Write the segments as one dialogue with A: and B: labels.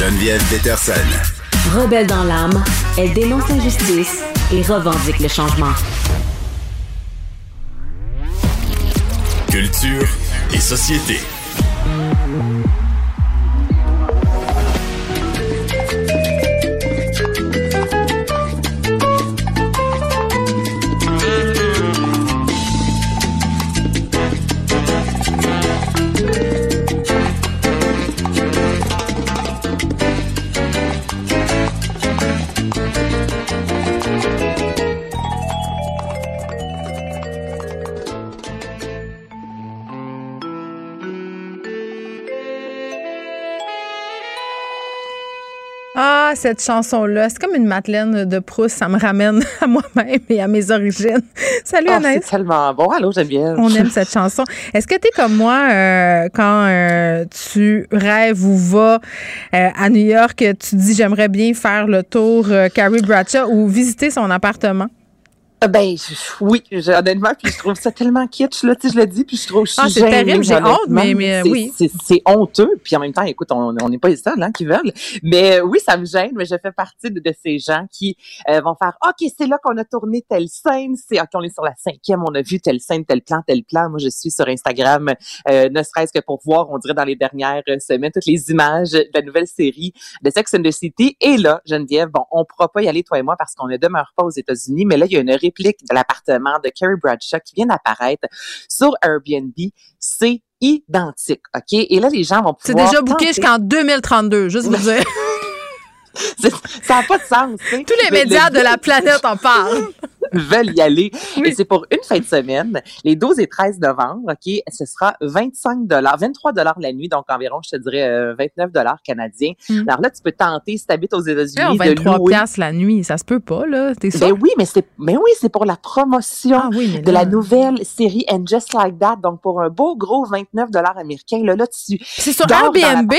A: Geneviève Peterson.
B: Rebelle dans l'âme, elle dénonce l'injustice et revendique le changement.
A: Culture et société.
C: Ah, cette chanson-là, c'est comme une Madeleine de Proust. Ça me ramène à moi-même et à mes origines. Salut,
D: Oh,
C: Anaïs.
D: c'est tellement bon. Allô, Geneviève.
C: On aime cette chanson. Est-ce que tu es comme moi euh, quand euh, tu rêves ou vas euh, à New York, tu dis j'aimerais bien faire le tour Carrie Bradshaw ou visiter son appartement?
D: Euh, Ben, je- oui, je- honnêtement, puis je trouve ça tellement kitsch, là, tu sais, je le dis, puis je trouve
C: Ah, c'est terrible, j'ai honte, mais- mais,
D: C'est-
C: oui.
D: C'est honteux, puis en même temps, écoute, on on n'est pas les seuls, hein, qui veulent. Mais euh, oui, ça me gêne, mais je fais partie de, de ces gens qui euh, vont faire, OK, c'est là qu'on a tourné telle scène, c'est, OK, on est sur la cinquième, on a vu telle scène, tel plan, tel plan. Moi, je suis sur Instagram, euh, ne serait-ce que pour voir, on dirait dans les dernières euh, semaines, toutes les images de la nouvelle série de Sex and the City. Et là, Geneviève, bon, on pourra pas y aller, toi et moi, parce qu'on ne demeure pas aux États-Unis, mais là, il y a une réplique de l'appartement de Carrie Bradshaw qui vient d'apparaître sur Airbnb. C'est identique, OK? Et là, les gens vont
C: C'est
D: pouvoir...
C: déjà booké jusqu'en 2032, juste vous dire.
D: C'est- Ça n'a pas de sens.
C: Tous les
D: Le- le
C: médias de la planète en parlent.
D: veulent y aller.
C: Oui.
D: Et c'est pour une fin de semaine, les 12 et 13 novembre, OK, ce sera 25 dollars, 23 dollars la nuit, donc environ, je te dirais, euh, 29 dollars canadiens.
C: Mm.
D: Alors là, tu peux tenter, si tu habites aux États-Unis,
C: Là,
D: de
C: 23
D: louer.
C: la nuit, ça se peut pas, là. T'es sûr?
D: Ben oui, mais c'est, mais oui, c'est pour la promotion
C: Ah oui,
D: de la nouvelle série And Just Like That. Donc, pour un beau gros 29 dollars américains, là, là, tu
C: C'est sur Airbnb?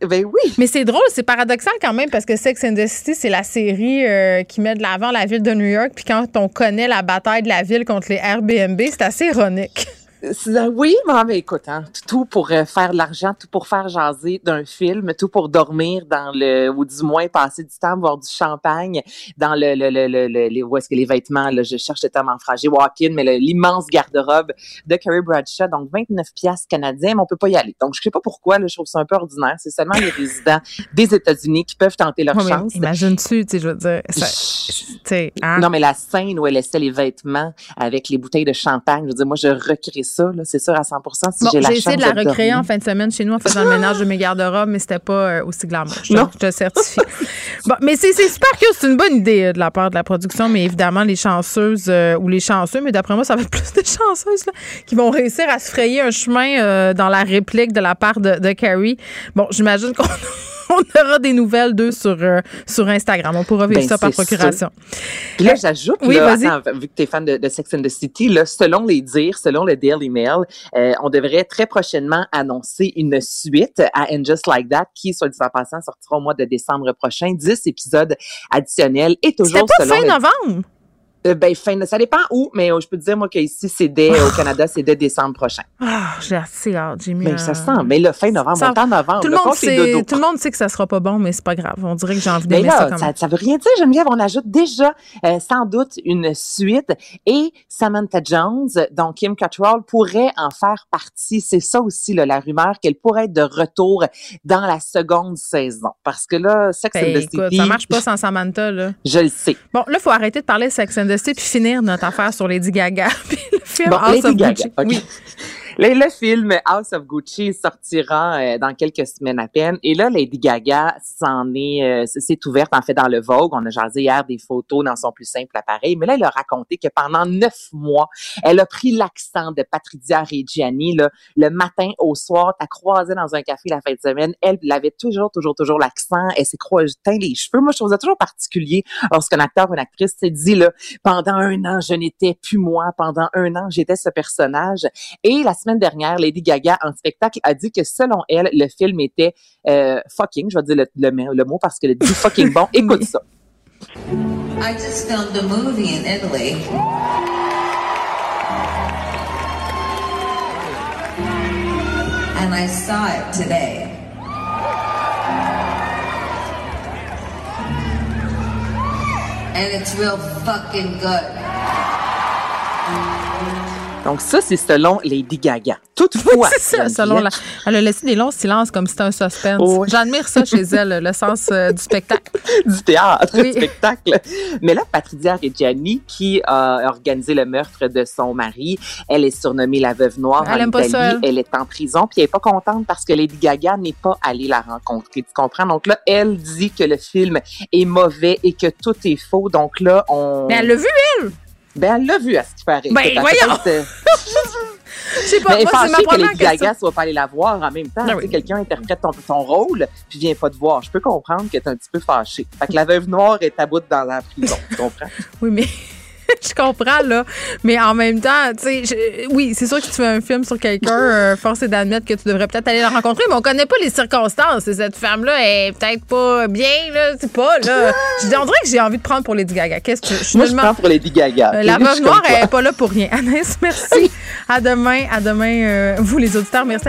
D: Ben oui.
C: Mais c'est drôle, c'est paradoxal quand même parce que Sex and the City, c'est la série euh, qui met de l'avant la ville de New York. Puis quand on connaît la bataille de la ville contre les Airbnb, c'est assez ironique.
D: Oui, mais, mais écoute, hein, tout pour euh, faire de l'argent, tout pour faire jaser d'un film, tout pour dormir dans le, ou du moins passer du temps, boire du champagne dans le, le, le, le, le- les, où est-ce que les vêtements, là, je cherche le terme en français, walk-in, mais l'immense garde-robe de Carrie Bradshaw, donc 29 piastres canadiens, mais on peut pas y aller. Donc, je sais pas pourquoi, là, je trouve ça un peu ordinaire. C'est seulement les résidents des États-Unis qui peuvent tenter leur chance.
C: Imagine-tu, tu sais, je veux dire. ça- hein?
D: Non, mais la scène où elle laissait les vêtements avec les bouteilles de champagne, je veux dire, moi, je recrée ça, là, c'est sûr, à 100 si
C: Bon,
D: j'ai la
C: j'ai essayé de la recréer en fin de semaine chez nous en faisant le ménage de mes garde-robes, mais c'était pas euh, aussi glamour. Je,
D: Non.
C: je te certifie. bon, mais c'est c'est super que c'est une bonne idée euh, de la part de la production, mais évidemment, les chanceuses euh, ou les chanceux, mais d'après moi, ça va être plus de chanceuses là, qui vont réussir à se frayer un chemin euh, dans la réplique de la part de, de Carrie. Bon, j'imagine qu'on on aura des nouvelles d'eux sur, euh, sur Instagram. On pourra vivre
D: Ben,
C: ça par procuration.
D: Là, j'ajoute,
C: Oui,
D: attends, vu que tu es fan de, de Sex and the City, là, selon les dires, selon le Daily Mail, euh, on devrait très prochainement annoncer une suite à And Just Like That, qui, soit dit en passant, sortira au mois de décembre prochain. 10 épisodes additionnels et toujours
C: pas
D: selon
C: fin
D: le-
C: novembre?
D: Euh, ben, fin de- ça dépend où, mais euh, je peux te dire, moi, qu'ici, c'est dès, au Canada, c'est dès décembre prochain.
C: Ah, j'ai assez hâte. J'ai mis
D: Mais ça sent, mais là, fin novembre,
C: Ça-
D: on novembre.
C: Tout le, monde sait, tout le monde sait que ça sera pas bon, mais c'est pas grave. On dirait que j'ai envie d'aimer ça
D: là, ça,
C: même.
D: ça veut rien dire, Geneviève. On ajoute déjà, euh, sans doute, une suite. Et Samantha Jones, donc Kim Cattrall, pourrait en faire partie. C'est ça aussi, là, la rumeur, qu'elle pourrait être de retour dans la seconde saison. Parce que là, Sex
C: Ben,
D: and the
C: écoute,
D: City,
C: ça marche pas sans Samantha, là.
D: je le sais.
C: Bon, là, il faut arrêter de parler de Sex and City puis finir notre affaire sur Lady Gaga puis le film
D: Bon, Lady Gaga,
C: Gucci.
D: OK.
C: Oui.
D: Le, le film House of Gucci sortira euh, dans quelques semaines à peine. Et là, Lady Gaga s'en est, euh, s'est ouverte en fait dans le Vogue. On a jasé hier des photos dans son plus simple appareil. Mais là, elle a raconté que pendant neuf mois, elle a pris l'accent de Patrizia Reggiani. Là, le matin au soir, t'as croisé dans un café la fin de semaine. Elle l'avait toujours, toujours, toujours l'accent. Elle s'est croisée les cheveux. Moi, je trouve toujours particulier lorsqu'un acteur ou une actrice se dit là, pendant un an, je n'étais plus moi. Pendant un an, j'étais ce personnage. Et la dernière, Lady Gaga, en spectacle, a dit que selon elle, le film était euh, fucking, je vais dire le, le, le mot parce que le dit fucking bon. Écoute ça.
E: I just filmed a movie in Italy. And I saw it today. And it's real fucking good.
D: Donc ça, c'est selon Lady Gaga. Toutefois,
C: c'est ça, selon la... Elle a laissé des longs silences comme si c'était un suspense.
D: Oh oui.
C: J'admire ça chez elle, le sens euh, du spectacle.
D: du théâtre,
C: Oui.
D: du spectacle. Mais là, Patricia Reggiani, qui a organisé le meurtre de son mari, elle est surnommée la veuve noire
C: Elle
D: en
C: aime pas
D: Italie.
C: ça, elle.
D: Elle est en prison, puis elle est pas contente parce que Lady Gaga n'est pas allée la rencontrer. Tu comprends? Donc là, elle dit que le film est mauvais et que tout est faux. Donc là, on...
C: Mais elle l'a vu, elle!
D: Ben, elle l'a vu à ce qui paraît.
C: Ben, voyons! Je sais pas,
D: Mais
C: moi, c'est ma
D: que
C: première question.
D: Gaga soit pas allée la voir en même temps.
C: Ah oui.
D: Quelqu'un interprète ton, ton rôle, puis vient pas te voir. Je peux comprendre que t'es un petit peu fâché. Fait que la veuve noire est à bout dans la prison. Tu comprends?
C: Oui, mais je comprends, là. Mais en même temps, tu sais, oui, c'est sûr que tu fais un film sur quelqu'un, euh, force est d'admettre que tu devrais peut-être aller la rencontrer, mais on connaît pas les circonstances. Et cette femme-là est peut-être pas bien, là. C'est pas, là. Je dis, on dirait que j'ai envie de prendre pour Lady Gaga. Qu'est-ce que je
D: Moi, je prends pour Lady Gaga.
C: euh? La veuve noire, elle est pas là pour rien. Anaïs, merci. À demain. À demain, euh, vous, les auditeurs. Merci.